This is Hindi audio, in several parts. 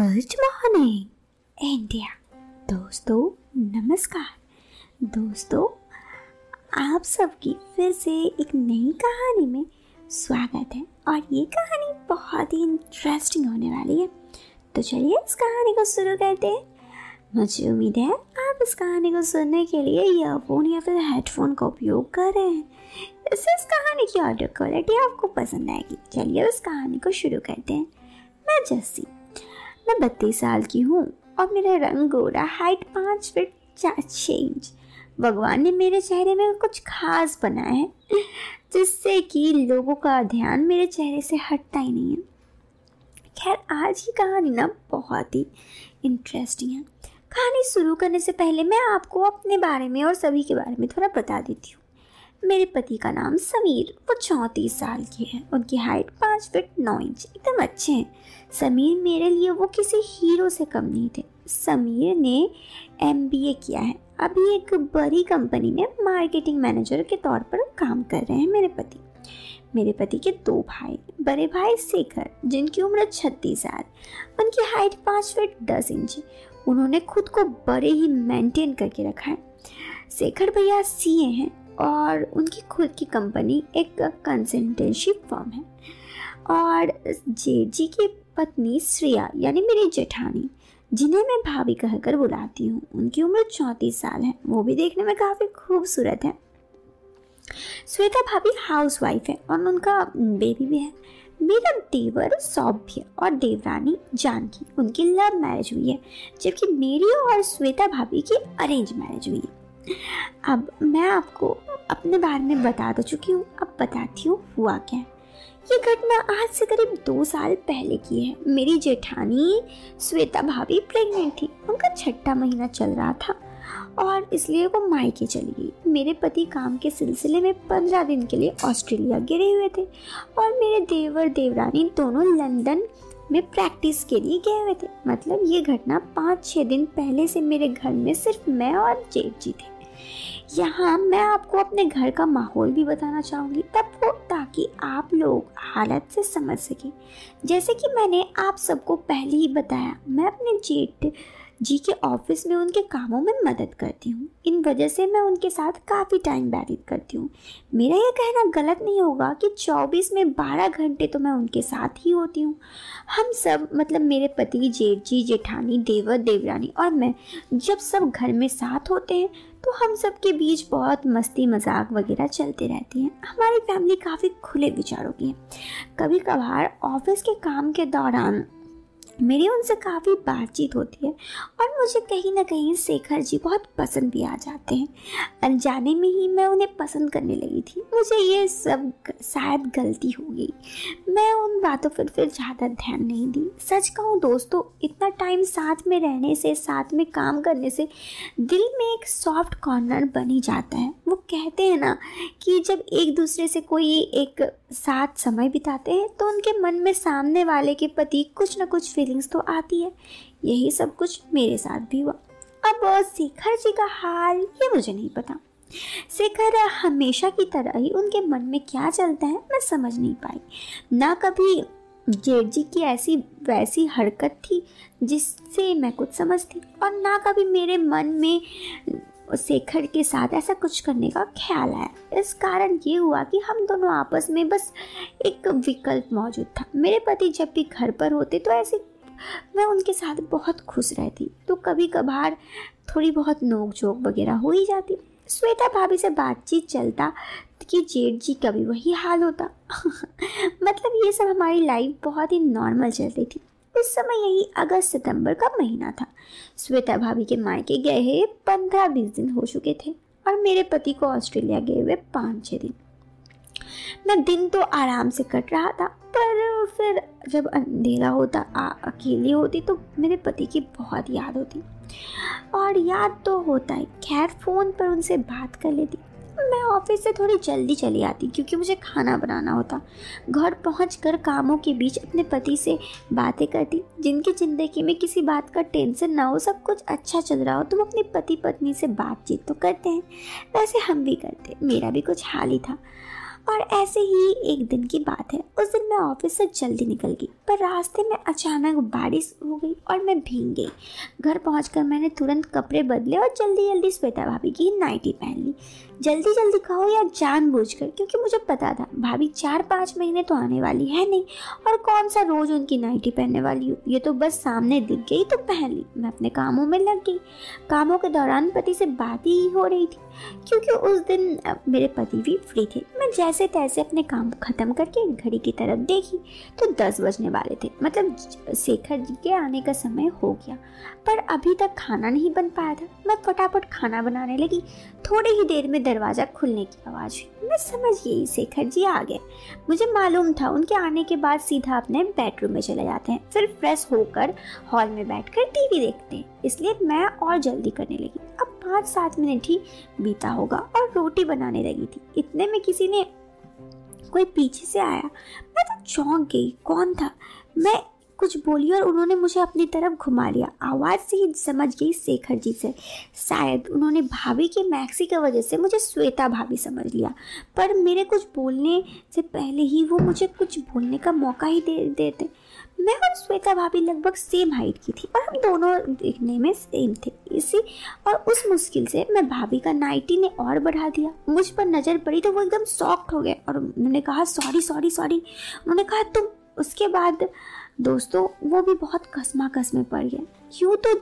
गुड मॉर्निंग इंडिया दोस्तों, नमस्कार। दोस्तों, आप सबकी फिर से एक नई कहानी में स्वागत है और ये कहानी बहुत ही इंटरेस्टिंग होने वाली है। तो चलिए इस कहानी को शुरू करते हैं। मुझे उम्मीद है आप इस कहानी को सुनने के लिए ईयरफोन या फिर हेडफोन का उपयोग कर रहे हैं। इससे इस कहानी की ऑडियो क्वालिटी आपको पसंद आएगी। चलिए उस कहानी को शुरू करते हैं। मैं जस्सी। मैं बत्तीस साल की हूँ और मेरा रंग गोरा हाइट पाँच फिट चार इंच भगवान ने मेरे चेहरे में कुछ खास बनाया है, जिससे कि लोगों का ध्यान मेरे चेहरे से हटता ही नहीं है। खैर, आज की कहानी ना बहुत ही इंटरेस्टिंग है। कहानी शुरू करने से पहले मैं आपको अपने बारे में और सभी के बारे में थोड़ा बता देती हूँ। मेरे पति का नाम समीर, वो चौंतीस साल के हैं। उनकी हाइट पाँच फिट नौ इंच एकदम अच्छे हैं। समीर मेरे लिए वो किसी हीरो से कम नहीं थे। समीर ने एमबीए किया है। अभी एक बड़ी कंपनी में मार्केटिंग मैनेजर के तौर पर काम कर रहे हैं मेरे पति। मेरे पति के दो भाई, बड़े भाई शेखर, जिनकी उम्र छत्तीस साल। उनकी हाइट पाँच फिट दस इंच उन्होंने खुद को बड़े ही मेंटेन करके रखा है। शेखर भैया सीए हैं। और उनकी खुद की कंपनी एक कंसल्टेंसी फॉर्म है। और जेठ जी की पत्नी श्रेया, यानी मेरी जेठानी, जिन्हें मैं भाभी कहकर बुलाती हूँ, उनकी उम्र चौंतीस साल है। वो भी देखने में काफ़ी खूबसूरत है। श्वेता भाभी हाउस वाइफ है और उनका बेबी भी है। मेरा देवर, सौभ्य और देवरानी जानकी, उनकी लव मैरिज हुई है, जबकि मेरी और श्वेता भाभी की अरेंज मैरिज हुई है। अब मैं आपको अपने बारे में बता तो चुकी हूँ, अब बताती हूँ हुआ क्या ये घटना आज से करीब दो साल पहले की है। मेरी जेठानी श्वेता भाभी प्रेग्नेंट थी। उनका छठा महीना चल रहा था और इसलिए वो मायके चली गई। मेरे पति काम के सिलसिले में पंद्रह दिन के लिए ऑस्ट्रेलिया गिरे हुए थे और मेरे देवर देवरानी दोनों लंदन में प्रैक्टिस के लिए गए हुए थे। मतलब ये घटना पाँच छः दिन पहले से मेरे घर में सिर्फ़ मैं और जेठ जी थे। यहाँ मैं आपको अपने घर का माहौल भी बताना चाहूँगी। तब वो ताकि आप लोग हालत से समझ सकें। जैसे कि मैंने आप सबको पहले ही बताया, मैं अपने जेठ जी के ऑफ़िस में उनके कामों में मदद करती हूँ। इन वजह से मैं उनके साथ काफ़ी टाइम व्यतीत करती हूँ। मेरा यह कहना गलत नहीं होगा कि 24 में 12 घंटे तो मैं उनके साथ ही होती हूँ। हम सब मतलब मेरे पति जेठ जी जेठानी, देवर, देवरानी और मैं जब सब घर में साथ होते हैं तो हम सब के बीच बहुत मस्ती, मज़ाक वगैरह चलते रहती हैं। हमारी फैमिली काफ़ी खुले विचारों की है। कभी कभार ऑफ़िस के काम के दौरान मेरी उनसे काफ़ी बातचीत होती है और मुझे कहीं ना कहीं शेखर जी बहुत पसंद भी आ जाते हैं। अनजाने में ही मैं उन्हें पसंद करने लगी थी। मुझे ये सब शायद गलती हो गई। मैं उन बातों पर फिर ज़्यादा ध्यान नहीं दी। सच कहूँ दोस्तों, इतना टाइम साथ में रहने से, साथ में काम करने से दिल में एक सॉफ्ट कॉर्नर बनी जाता है। वो कहते हैं ना कि जब एक दूसरे से कोई एक साथ समय बिताते हैं तो उनके मन में सामने वाले के प्रति कुछ ना कुछ फीलिंग्स तो आती है। यही सब कुछ मेरे साथ भी हुआ। अब शेखर जी का हाल ये मुझे नहीं पता। शेखर हमेशा की तरह ही उनके मन में क्या चलता है, मैं समझ नहीं पाई। ना कभी जेठ जी की ऐसी वैसी हरकत थी, जिससे मैं कुछ समझती, और ना कभी मेरे मन में शेखर के साथ ऐसा कुछ करने का ख्याल आया। इस कारण ये हुआ कि हम दोनों आपस में बस एक विकल्प मौजूद था। मेरे पति जब भी घर पर होते तो ऐसे मैं उनके साथ बहुत खुश रहती। तो कभी कभार थोड़ी बहुत नोक झोंक वगैरह हो ही जाती। श्वेता भाभी से बातचीत चलता कि जेठ जी, कभी वही हाल होता। मतलब ये सब हमारी लाइफ बहुत ही नॉर्मल चल रही थी। उस समय यही अगस्त, सितंबर का महीना था। श्वेता भाभी के मायके गए हुए पंद्रह बीस दिन हो चुके थे और मेरे पति को ऑस्ट्रेलिया गए हुए पाँच छः दिन। मैं दिन तो आराम से कट रहा था। फिर जब अंधेरा होता आ, अकेली होती तो मेरे पति की बहुत याद होती। और याद तो होता है। खैर फ़ोन पर उनसे बात कर लेती। मैं ऑफ़िस से थोड़ी जल्दी चली आती क्योंकि मुझे खाना बनाना होता। घर पहुँच कर कामों के बीच अपने पति से बातें करती। जिनकी ज़िंदगी में किसी बात का टेंशन ना हो सब कुछ अच्छा चल रहा हो तो वो अपने पति पत्नी से बातचीत तो करते हैं। वैसे हम भी करते मेरा भी कुछ हाल ही था। और ऐसे ही एक दिन की बात है। उस दिन मैं ऑफ़िस से जल्दी निकल गई, पर रास्ते में अचानक बारिश हो गई और मैं भीग गई। घर पहुंचकर मैंने तुरंत कपड़े बदले और जल्दी जल्दी श्वेता भाभी की नाइटी पहन ली। जल्दी जल्दी कहो या जानबूझकर, क्योंकि मुझे पता था, भाभी चार पाँच महीने तो आने वाली है नहीं, और कौन सा रोज उनकी नाइटी पहनने वाली हूँ? ये तो बस सामने दिख गई तो पहन ली। मैं अपने कामों में लग गई। कामों के दौरान पति से बात ही हो रही थी, क्योंकि उस दिन मेरे पति भी फ्री थे। मैं जैसे तैसे अपने काम खत्म करके घड़ी की तरफ़ देखी तो दस बजने वाले थे। मतलब शेखर जी के आने का समय हो गया, पर अभी तक खाना नहीं बन पाया था। मैं फटाफट खाना बनाने लगी। थोड़ी ही देर में दरवाज़ा खुलने की आवाज़ हुई। मैं समझ गई, शेखर जी आ गए। मुझे मालूम था, उनके आने के बाद सीधा अपने बेडरूम में चले जाते हैं। फिर फ्रेश होकर हॉल में बैठकर टीवी देखते हैं। इसलिए मैं और जल्दी करने लगी। अब पाँच सात मिनट ही बीता होगा और रोटी बनाने लगी थी। इतने में किसी ने कोई पीछे से आया। मैं तो चौंक गई। कौन था? मैं कुछ बोली और उन्होंने मुझे अपनी तरफ़ घुमा लिया। आवाज़ से ही समझ गई शेखर जी से। शायद उन्होंने भाभी के मैक्सी की वजह से मुझे श्वेता भाभी समझ लिया। पर मेरे कुछ बोलने से पहले ही वो मुझे कुछ बोलने का मौका ही दे देते। मैं और श्वेता भाभी लगभग सेम हाइट की थी और हम दोनों दिखने में सेम थे इसी और उस मुश्किल से मैं भाभी का नाइटी ने और बढ़ा दिया। मुझ पर नज़र पड़ी तो वो एकदम सॉफ्ट हो गए और उन्होंने कहा सॉरी सॉरी सॉरी उन्होंने कहा, तुम उसके बाद दोस्तों, वो भी बहुत कसमा कस में पड़ गए। क्यों तो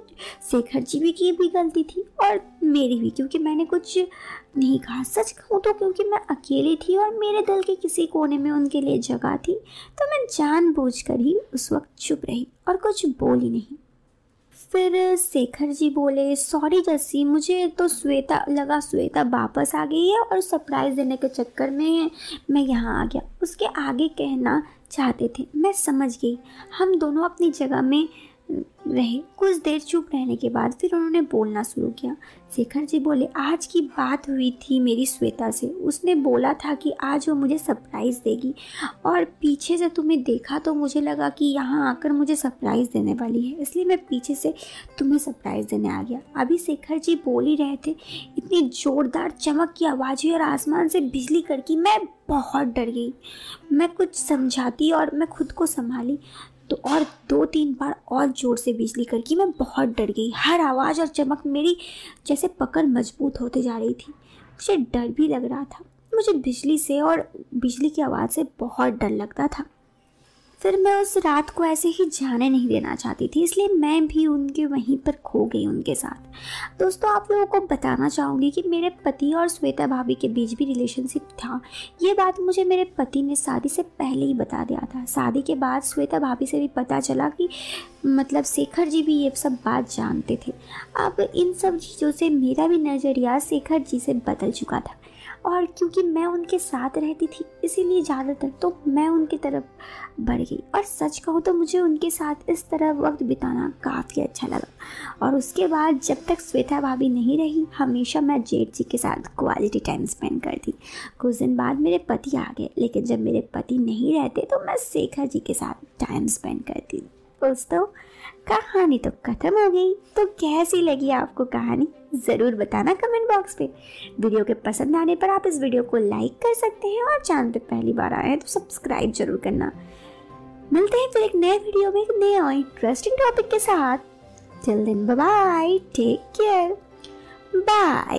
शेखर जी भी की भी गलती थी और मेरी भी, क्योंकि मैंने कुछ नहीं कहा। सच कहूँ तो क्योंकि मैं अकेली थी और मेरे दिल के किसी कोने में उनके लिए जगह थी तो मैं जानबूझकर ही उस वक्त चुप रही और कुछ बोली नहीं। फिर शेखर जी बोले सॉरी जस्सी, मुझे तो श्वेता, लगा श्वेता वापस आ गई है और सरप्राइज़ देने के चक्कर में मैं यहाँ आ गया। उसके आगे कहना चाहते थे। मैं समझ गई। हम दोनों अपनी जगह में रहे कुछ देर चुप रहने के बाद फिर उन्होंने बोलना शुरू किया। शेखर जी बोले, आज की बात हुई थी मेरी श्वेता से। उसने बोला था कि आज वो मुझे सरप्राइज़ देगी। और पीछे से तुम्हें देखा तो मुझे लगा कि यहाँ आकर मुझे सरप्राइज़ देने वाली है। इसलिए मैं पीछे से तुम्हें सरप्राइज़ देने आ गया। अभी शेखर जी बोल ही रहे थे, इतनी ज़ोरदार चमक की आवाज़ हुई और आसमान से बिजली कड़की। मैं बहुत डर गई। मैं कुछ समझाती और मैं खुद को संभाली। तो और दो तीन बार और ज़ोर से बिजली करके मैं बहुत डर गई। हर आवाज़ और चमक मेरी जैसे पकड़ मज़बूत होते जा रही थी। मुझे डर भी लग रहा था। मुझे बिजली से और बिजली की आवाज़ से बहुत डर लगता था। फिर मैं उस रात को ऐसे ही जाने नहीं देना चाहती थी, इसलिए मैं भी उनके वहीं पर खो गई उनके साथ। दोस्तों, आप लोगों को बताना चाहूँगी कि मेरे पति और श्वेता भाभी के बीच भी रिलेशनशिप था। ये बात मुझे मेरे पति ने शादी से पहले ही बता दिया था। शादी के बाद श्वेता भाभी से भी पता चला कि मतलब शेखर जी भी ये सब बात जानते थे। अब इन सब चीज़ों से मेरा भी नज़रिया शेखर जी से बदल चुका था। और क्योंकि मैं उनके साथ रहती थी, इसीलिए ज़्यादातर तो मैं उनकी तरफ़ बढ़ गई। और सच कहूँ तो मुझे उनके साथ इस तरह वक्त बिताना काफ़ी अच्छा लगा। और उसके बाद जब तक श्वेता भाभी नहीं रही, हमेशा मैं जेठ जी के साथ क्वालिटी टाइम स्पेंड करती। कुछ दिन बाद मेरे पति आ गए, लेकिन जब मेरे पति नहीं रहते तो मैं शेखर जी के साथ टाइम स्पेंड करती। दोस्तों, कहानी तो खत्म हो गई। तो कैसी लगी आपको कहानी? ज़रूर बताना कमेंट बॉक्स पे। वीडियो के पसंद आने पर आप इस वीडियो को लाइक कर सकते हैं और चैनल पे पहली बार आए हैं तो सब्सक्राइब ज़रूर करना। मिलते हैं फिर एक नए वीडियो में एक नए और इंटरेस्टिंग टॉपिक के साथ। Till then bye take care bye